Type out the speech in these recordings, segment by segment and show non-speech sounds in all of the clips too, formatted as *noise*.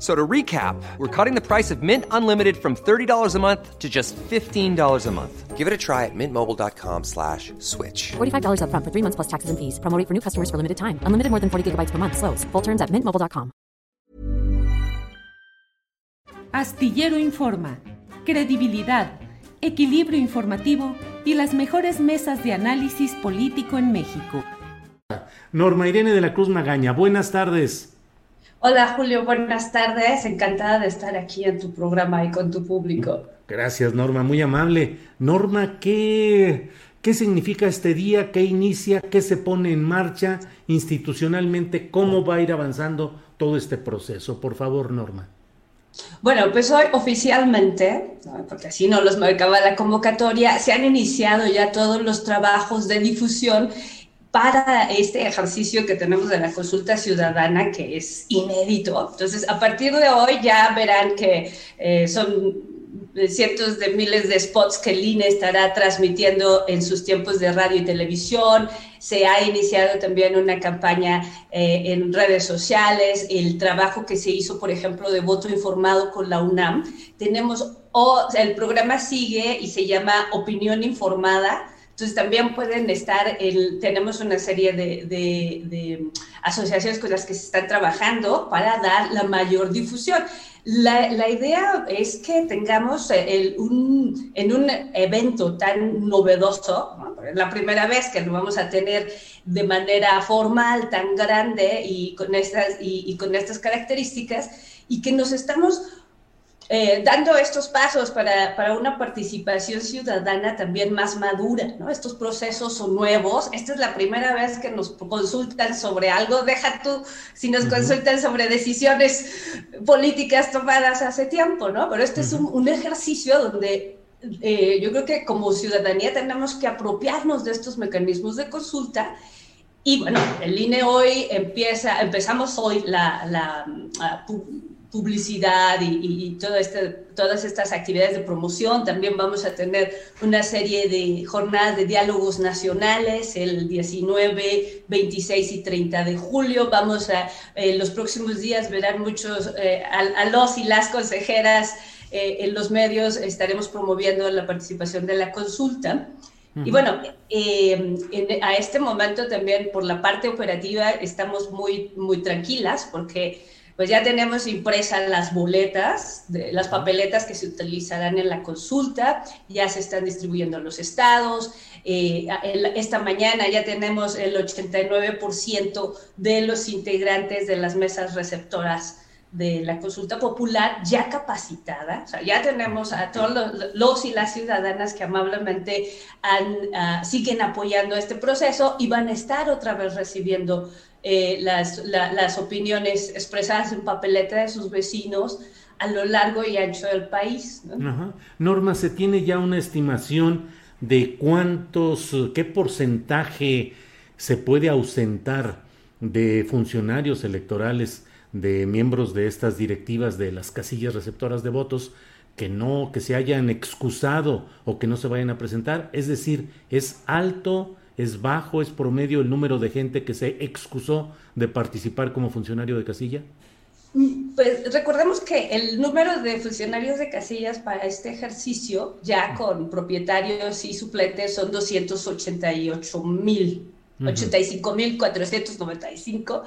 So to recap, we're cutting the price of Mint Unlimited from $30 a month to just $15 a month. Give it a try at mintmobile.com slash switch. $45 upfront for three months plus taxes and fees. Promoting for new customers for limited time. Unlimited more than 40 gigabytes per month. Slows. Full terms at mintmobile.com. Astillero Informa, credibilidad, equilibrio informativo y las mejores mesas de análisis político en México. Norma Irene de la Cruz Magaña, buenas tardes. Hola Julio, buenas tardes. Encantada de estar aquí en tu programa y con tu público. Gracias Norma, muy amable. Norma, ¿qué, qué significa este día? ¿Qué inicia? ¿Qué se pone en marcha institucionalmente? ¿Cómo va a ir avanzando todo este proceso? Por favor, Norma. Bueno, pues hoy oficialmente, porque así no los marcaba la convocatoria, se han iniciado ya todos los trabajos de difusión para este ejercicio que tenemos de la consulta ciudadana, que es inédito. Entonces, a partir de hoy ya verán que eh, son cientos de miles de spots que el INE estará transmitiendo en sus tiempos de radio y televisión. Se ha iniciado también una campaña eh, en redes sociales, el trabajo que se hizo, por ejemplo, de voto informado con la UNAM. Tenemos, o, el programa sigue y se llama Opinión Informada entonces también pueden estar, el, tenemos una serie de, asociaciones con las que se están trabajando para dar la mayor difusión. La, idea es que tengamos un, en un evento tan novedoso, la primera vez que lo vamos a tener de manera formal, tan grande y con estas, y con estas características, y que nos estamos eh, dando estos pasos para, para, una participación ciudadana también más madura, ¿no? Estos procesos son nuevos. Esta es la primera vez que nos consultan sobre algo. Deja tú si nos consultan sobre decisiones políticas tomadas hace tiempo, ¿no? Pero este es un, un, ejercicio donde eh, yo creo que como ciudadanía tenemos que apropiarnos de estos mecanismos de consulta. Y bueno, el INE hoy empieza, empezamos hoy la, la, la publicidad y, y todo este, todas estas actividades de promoción. También vamos a tener una serie de jornadas de diálogos nacionales el 19, 26 y 30 de julio. Vamos a, en los próximos días verán muchos, eh, a, a, los y las consejeras eh, en los medios, estaremos promoviendo la participación de la consulta. Y bueno, eh, en, a este momento también por la parte operativa estamos muy, muy tranquilas porque pues ya tenemos impresas las boletas, de, las papeletas que se utilizarán en la consulta, ya se están distribuyendo a los estados. Eh, esta mañana ya tenemos el 89% de los integrantes de las mesas receptoras de la consulta popular ya capacitada, o sea, ya tenemos a todos los, los y las ciudadanas que amablemente han, uh, siguen apoyando este proceso y van a estar otra vez recibiendo eh, las, la, las opiniones expresadas en papeleta de sus vecinos a lo largo y ancho del país. Norma, ¿se tiene ya una estimación de cuántos, qué porcentaje se puede ausentar de funcionarios electorales? de miembros de estas directivas de las casillas receptoras de votos que no que se hayan excusado o que no se vayan a presentar, es decir, es alto, es bajo, es promedio el número de gente que se excusó de participar como funcionario de casilla. Pues recordemos que el número de funcionarios de casillas para este ejercicio, ya con propietarios y suplentes, son 288 mil 85.495,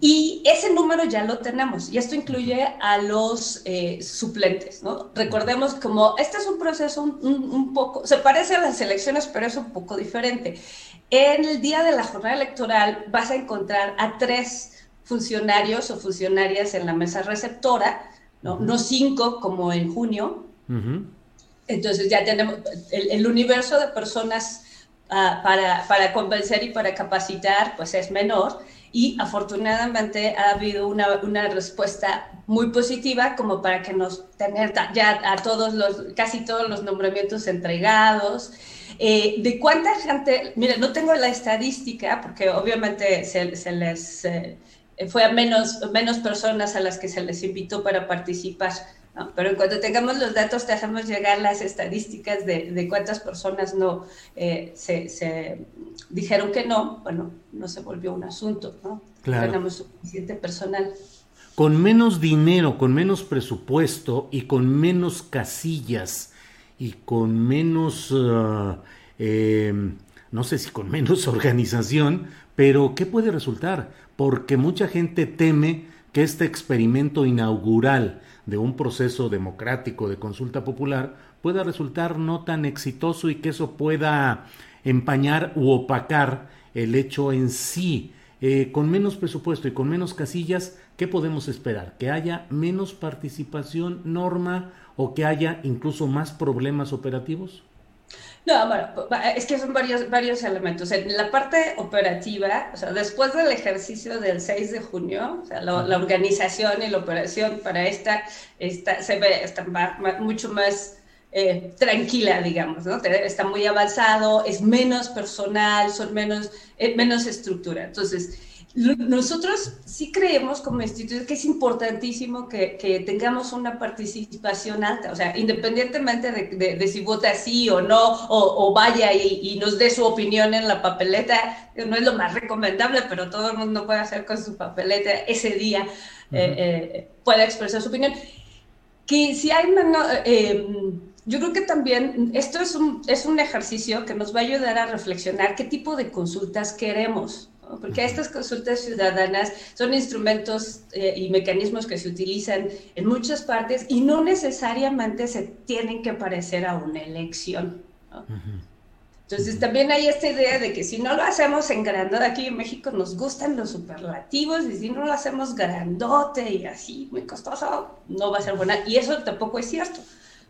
y ese número ya lo tenemos, y esto incluye a los eh, suplentes, ¿no? Recordemos como este es un proceso un, poco, se parece a las elecciones, pero es un poco diferente. En el día de la jornada electoral vas a encontrar a tres funcionarios o funcionarias en la mesa receptora, no, no cinco como en junio. Entonces ya tenemos el universo de personas Ah, para, para, convencer y para capacitar, pues es menor. Y afortunadamente ha habido una, una respuesta muy positiva como para que nos tener ya a todos los, casi todos los nombramientos entregados. Eh, ¿De cuánta gente? Mira, no tengo la estadística porque obviamente se, se les... Eh, fue a menos, menos personas a las que se les invitó para participar pero en cuanto tengamos los datos, te hacemos llegar las estadísticas de, de cuántas personas no eh, se, se, dijeron que no. Bueno, no se volvió un asunto, ¿no? Claro. Tenemos suficiente personal. Con menos dinero, con menos presupuesto y con menos casillas y con menos, uh, eh, no sé si con menos *laughs* organización, pero ¿qué puede resultar? Porque mucha gente teme que este experimento inaugural de un proceso democrático de consulta popular pueda resultar no tan exitoso y que eso pueda empañar u opacar el hecho en sí. Eh, con menos presupuesto y con menos casillas, ¿qué podemos esperar? ¿Que haya menos participación, norma, o que haya incluso más problemas operativos? No, bueno, es que son varios, varios elementos. En la parte operativa, o sea, después del ejercicio del 6 de junio, o sea, la, organización y la operación para esta, esta se ve está mucho más eh, tranquila, digamos, ¿no? Está muy avanzado, es menos personal, son menos, eh, menos estructura. Entonces, nosotros sí creemos como instituto que es importantísimo que, que, tengamos una participación alta, o sea, independientemente de, de, si vota sí o no, o, o vaya y, y, nos dé su opinión en la papeleta, no es lo más recomendable, pero todo el mundo puede hacer con su papeleta ese día, eh, eh, puede expresar su opinión. Que si hay menos... Eh, yo creo que también esto es un, es un ejercicio que nos va a ayudar a reflexionar qué tipo de consultas queremos porque estas consultas ciudadanas son instrumentos eh, y mecanismos que se utilizan en muchas partes y no necesariamente se tienen que parecer a una elección. Entonces también hay esta idea de que si no lo hacemos en grandote, aquí en México nos gustan los superlativos y si no lo hacemos grandote y así, muy costoso, no va a ser buena. Y eso tampoco es cierto.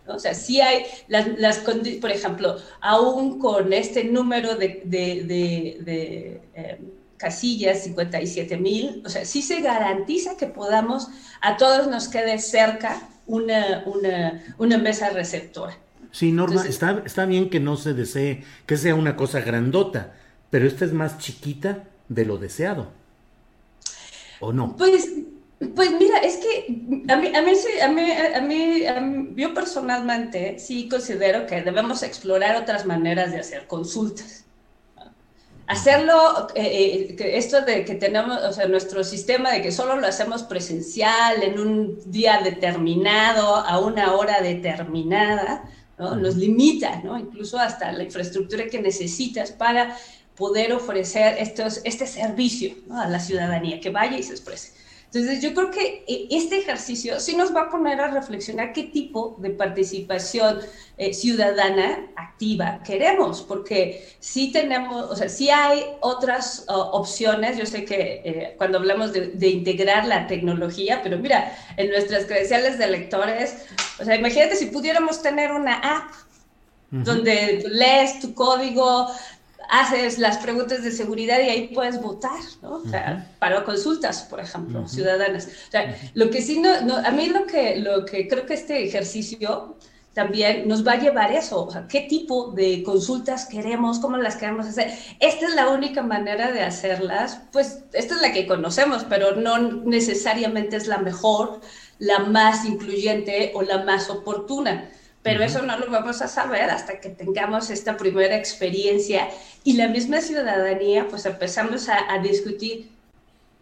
O sea, sí hay las, las por ejemplo, aún con este número de, de, em, casillas, 57 mil, o sea, sí se garantiza que podamos, a todos nos quede cerca una, una, una mesa receptora. Sí, Norma, está, está bien que no se desee, que sea una cosa grandota, pero esta es más chiquita de lo deseado. ¿O no? Pues, pues mira, es que a mí, a mí, a mí, a mí, a mí, yo personalmente sí considero que debemos explorar otras maneras de hacer consultas hacerlo, eh, eh esto de que tenemos, o sea, nuestro sistema de que solo lo hacemos presencial en un día determinado, a una hora determinada, ¿no? nos limita, ¿no? incluso hasta la infraestructura que necesitas para poder ofrecer estos, este servicio a la ciudadanía, que vaya y se exprese. Entonces, yo creo que eh, este ejercicio sí nos va a poner a reflexionar qué tipo de participación eh, ciudadana activa queremos, porque sí tenemos, o sea, sí hay otras opciones. Yo sé que eh, cuando hablamos de, integrar la tecnología, pero mira, en nuestras credenciales de lectores, o sea, imagínate si pudiéramos tener una app donde lees tu código, haces las preguntas de seguridad y ahí puedes votar, ¿no? O sea, para consultas, por ejemplo, ciudadanas. O sea, lo que sí, no, a mí lo que, lo que creo que este ejercicio también nos va a llevar eso, o sea, qué tipo de consultas queremos, cómo las queremos hacer. Esta es la única manera de hacerlas, pues esta es la que conocemos, pero no necesariamente es la mejor, la más incluyente o la más oportuna pero eso no lo vamos a saber hasta que tengamos esta primera experiencia y la misma ciudadanía, pues empezamos a, discutir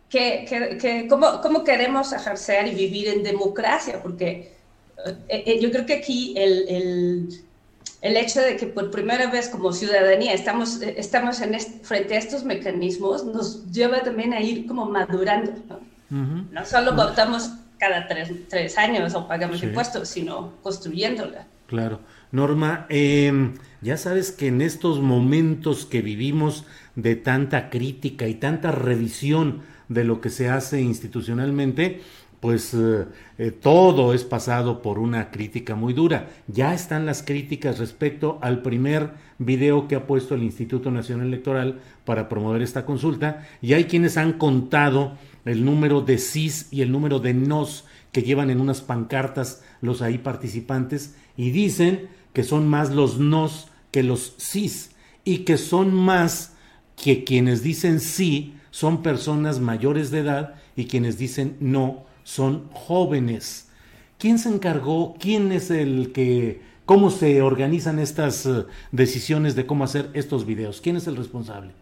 que, cómo, cómo, queremos ejercer y vivir en democracia, porque eh, eh, yo creo que aquí el, el el hecho de que por primera vez como ciudadanía estamos, estamos en frente a estos mecanismos nos lleva también a ir como madurando. No, no solo votamos cada tres, tres, años o pagamos impuestos, sino construyéndola. Claro. Norma, eh, ya sabes que en estos momentos que vivimos de tanta crítica y tanta revisión de lo que se hace institucionalmente, pues eh, eh, todo es pasado por una crítica muy dura. Ya están las críticas respecto al primer video que ha puesto el Instituto Nacional Electoral para promover esta consulta y hay quienes han contado el número de sís y el número de nos que llevan en unas pancartas los ahí participantes y dicen que son más los nos que los sís y que son más que quienes dicen sí son personas mayores de edad y quienes dicen no son jóvenes. ¿Quién se encargó? ¿Quién es el que... ¿Cómo se organizan estas eh, decisiones de cómo hacer estos videos? ¿Quién es el responsable?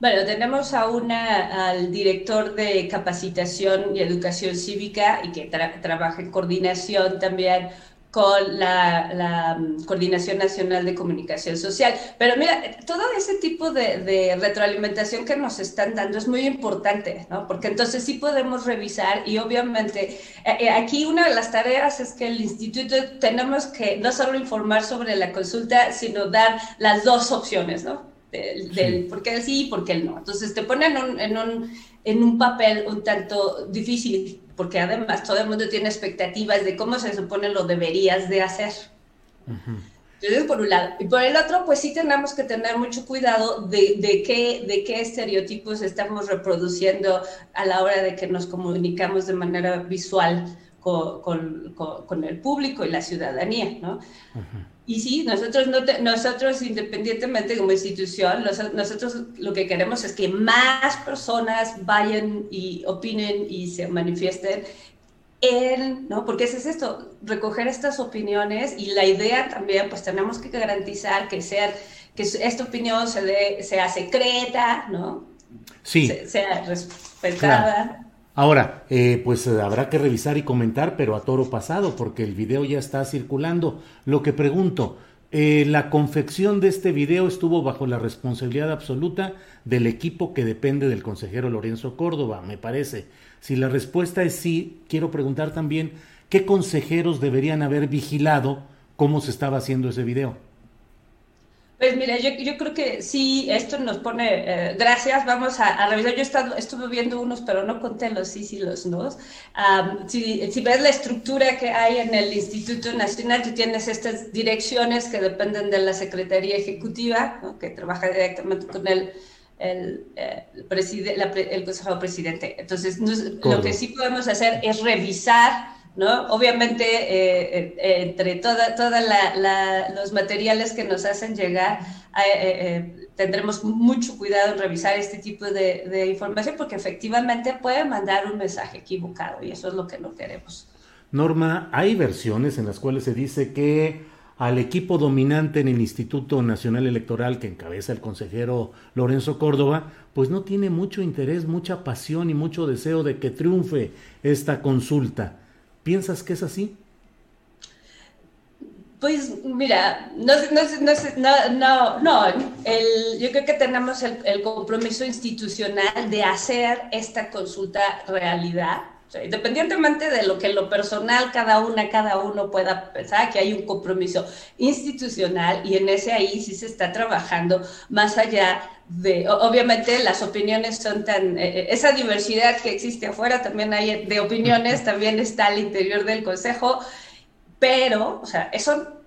Bueno, tenemos a una, al director de capacitación y educación cívica y que trabaja en coordinación también con la, mm, Coordinación Nacional de Comunicación Social. Pero mira, todo ese tipo de, retroalimentación que nos están dando es muy importante, ¿no? Porque entonces sí podemos revisar y obviamente eh, eh, aquí una de las tareas es que el instituto tenemos que no solo informar sobre la consulta, sino dar las dos opciones, ¿no? Del, por qué sí y por qué el no. Entonces te ponen en un, en un papel un tanto difícil porque además todo el mundo tiene expectativas de cómo se supone lo deberías de hacer. Entonces, por un lado. Y por el otro, pues sí tenemos que tener mucho cuidado de, de, qué, de qué estereotipos estamos reproduciendo a la hora de que nos comunicamos de manera visual con, con, con, el público y la ciudadanía, ¿no? Y sí, nosotros, no nosotros independientemente como institución, nosotros lo que queremos es que más personas vayan y opinen y se manifiesten en, ¿no? Porque ese es esto, recoger estas opiniones y la idea también, pues tenemos que garantizar que, sea, que esta opinión se sea secreta, ¿no? Sí. sea respetada. Ahora, eh, pues eh, habrá que revisar y comentar, pero a toro pasado, porque el video ya está circulando. Lo que pregunto, eh, la confección de este video estuvo bajo la responsabilidad absoluta del equipo que depende del consejero Lorenzo Córdoba, me parece. Si la respuesta es sí, quiero preguntar también qué consejeros deberían haber vigilado cómo se estaba haciendo ese video. Pues mira, yo, yo, creo que sí, esto nos pone, eh, gracias, vamos a, revisar. Yo he estado, estuve viendo unos, pero no conté los sí y los no. si, si, ves la estructura que hay en el Instituto Nacional, tú tienes estas direcciones que dependen de la Secretaría Ejecutiva, que trabaja directamente con el, el, eh, el, el consejero presidente. Entonces, lo que sí podemos hacer es revisar ¿no? Obviamente, eh, eh, entre todos toda los materiales que nos hacen llegar, eh, tendremos mucho cuidado en revisar este tipo de, información porque efectivamente puede mandar un mensaje equivocado y eso es lo que no queremos. Norma, hay versiones en las cuales se dice que al equipo dominante en el Instituto Nacional Electoral que encabeza el consejero Lorenzo Córdoba, pues no tiene mucho interés, mucha pasión y mucho deseo de que triunfe esta consulta. ¿Piensas que es así? Pues mira, no, no, no, no, el, yo creo que tenemos el, compromiso institucional de hacer esta consulta realidad. Independientemente de lo que en lo personal cada una, cada uno pueda pensar, que hay un compromiso institucional y en ese ahí sí se está trabajando más allá de, obviamente las opiniones son tan, eh, eh, esa diversidad que existe afuera también hay de opiniones, *laughs* también está al interior del Consejo, pero, o sea, eso,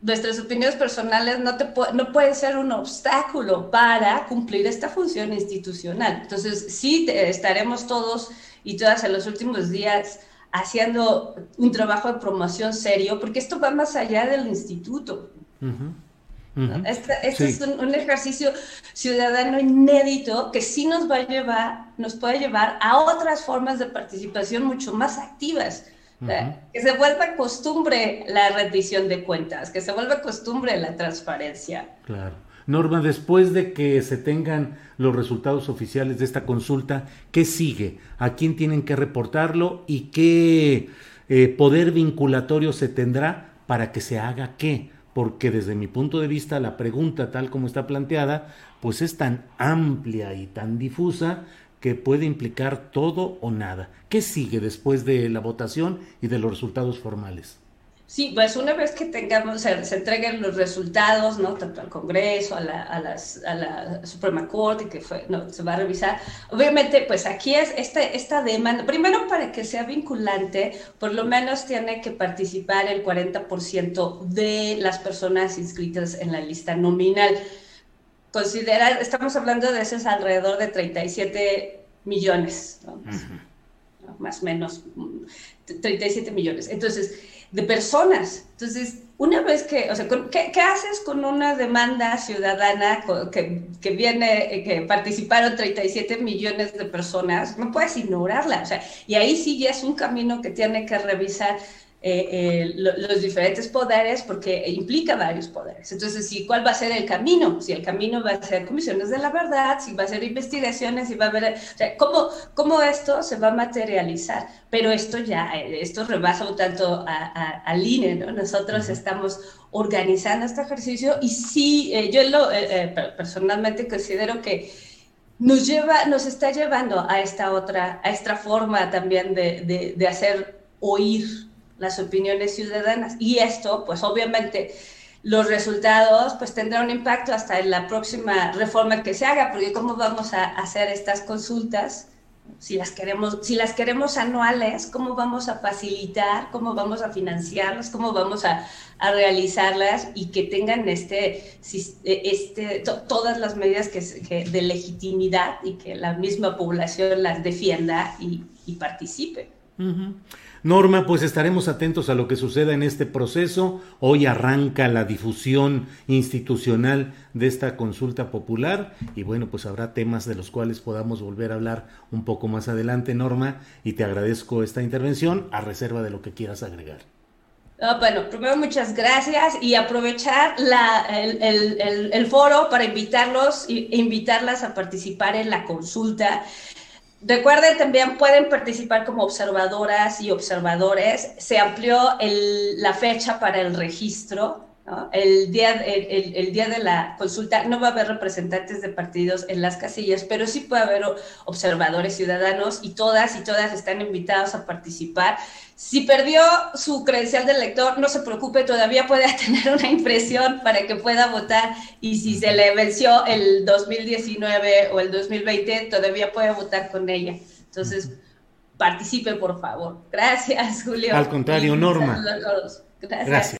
nuestras opiniones personales no, te no pueden ser un obstáculo para cumplir esta función institucional. Entonces, sí estaremos todos y todas en los últimos días haciendo un trabajo de promoción serio, porque esto va más allá del instituto. Este, este es un, ejercicio ciudadano inédito que sí nos va a llevar, nos puede llevar a otras formas de participación mucho más activas. Que se vuelva costumbre la rendición de cuentas, que se vuelva costumbre la transparencia. Claro. Norma, después de que se tengan los resultados oficiales de esta consulta, ¿qué sigue? ¿A quién tienen que reportarlo y qué eh, poder vinculatorio se tendrá para que se haga qué? porque desde mi punto de vista la pregunta tal como está planteada, pues es tan amplia y tan difusa que puede implicar todo o nada. ¿Qué sigue después de la votación y de los resultados formales? Sí, pues una vez que tengamos, se, entreguen los resultados, ¿no? Tanto al Congreso, a la, a las, a la Suprema Corte, que fue, no, se va a revisar. Obviamente, pues aquí es este, esta demanda, primero para que sea vinculante, por lo menos tiene que participar el 40% de las personas inscritas en la lista nominal. Considerar, estamos hablando de esos alrededor de 37 millones, ¿no? más o menos 37 millones. Entonces, de personas. Entonces, una vez que, o sea, ¿qué, ¿qué, haces con una demanda ciudadana que, que, viene, que participaron 37 millones de personas? No puedes ignorarla, o sea, y ahí sí ya es un camino que tiene que revisar eh, eh, los diferentes poderes porque implica varios poderes. Entonces, ¿sí, ¿cuál va a ser el camino? Si el camino va a ser comisiones de la verdad, si va a ser investigaciones, si va a haber... O sea, ¿cómo, ¿cómo, esto se va a materializar? Pero esto ya, eh, esto rebasa un tanto al INE, ¿no? Nosotros estamos organizando este ejercicio y sí, yo lo, personalmente considero que nos lleva, nos está llevando a esta otra, a esta forma también de, de, de hacer oír las opiniones ciudadanas. Y esto, pues obviamente, los resultados pues tendrán un impacto hasta en la próxima reforma que se haga, porque cómo vamos a hacer estas consultas, si las queremos, si las queremos anuales, cómo vamos a facilitar, cómo vamos a financiarlas, cómo vamos a, a realizarlas y que tengan este, este, todas las medidas que, de legitimidad y que la misma población las defienda y, y participe. Norma, pues estaremos atentos a lo que suceda en este proceso. Hoy arranca la difusión institucional de esta consulta popular y bueno, pues habrá temas de los cuales podamos volver a hablar un poco más adelante, Norma, y te agradezco esta intervención a reserva de lo que quieras agregar. Bueno, primero muchas gracias y aprovechar el, el, foro para invitarlos e invitarlas a participar en la consulta. Recuerden, también pueden participar como observadoras y observadores. Se amplió la fecha para el registro. El, día, el, día de la consulta no va a haber representantes de partidos en las casillas, pero sí puede haber observadores ciudadanos y todas y todas están invitados a participar. Si perdió su credencial de lector, no se preocupe, todavía puede *laughs* tener una impresión para que pueda votar y si se le venció el 2019 o el 2020, todavía puede votar con ella. Entonces, participe, por favor. Gracias, Julio. Al contrario, Norma. Gracias. Gracias.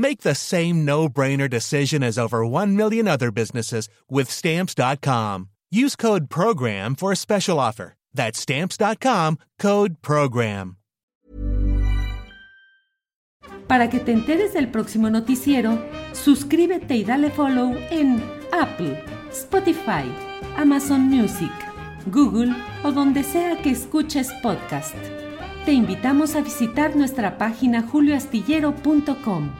Make the same no brainer decision as over 1 million other businesses with Stamps.com. Use code PROGRAM for a special offer. That's Stamps.com code PROGRAM. Para que te enteres del próximo noticiero, suscríbete y dale follow en Apple, Spotify. Amazon Music, Google o donde sea que escuches podcast. Te invitamos a visitar nuestra página julioastillero.com.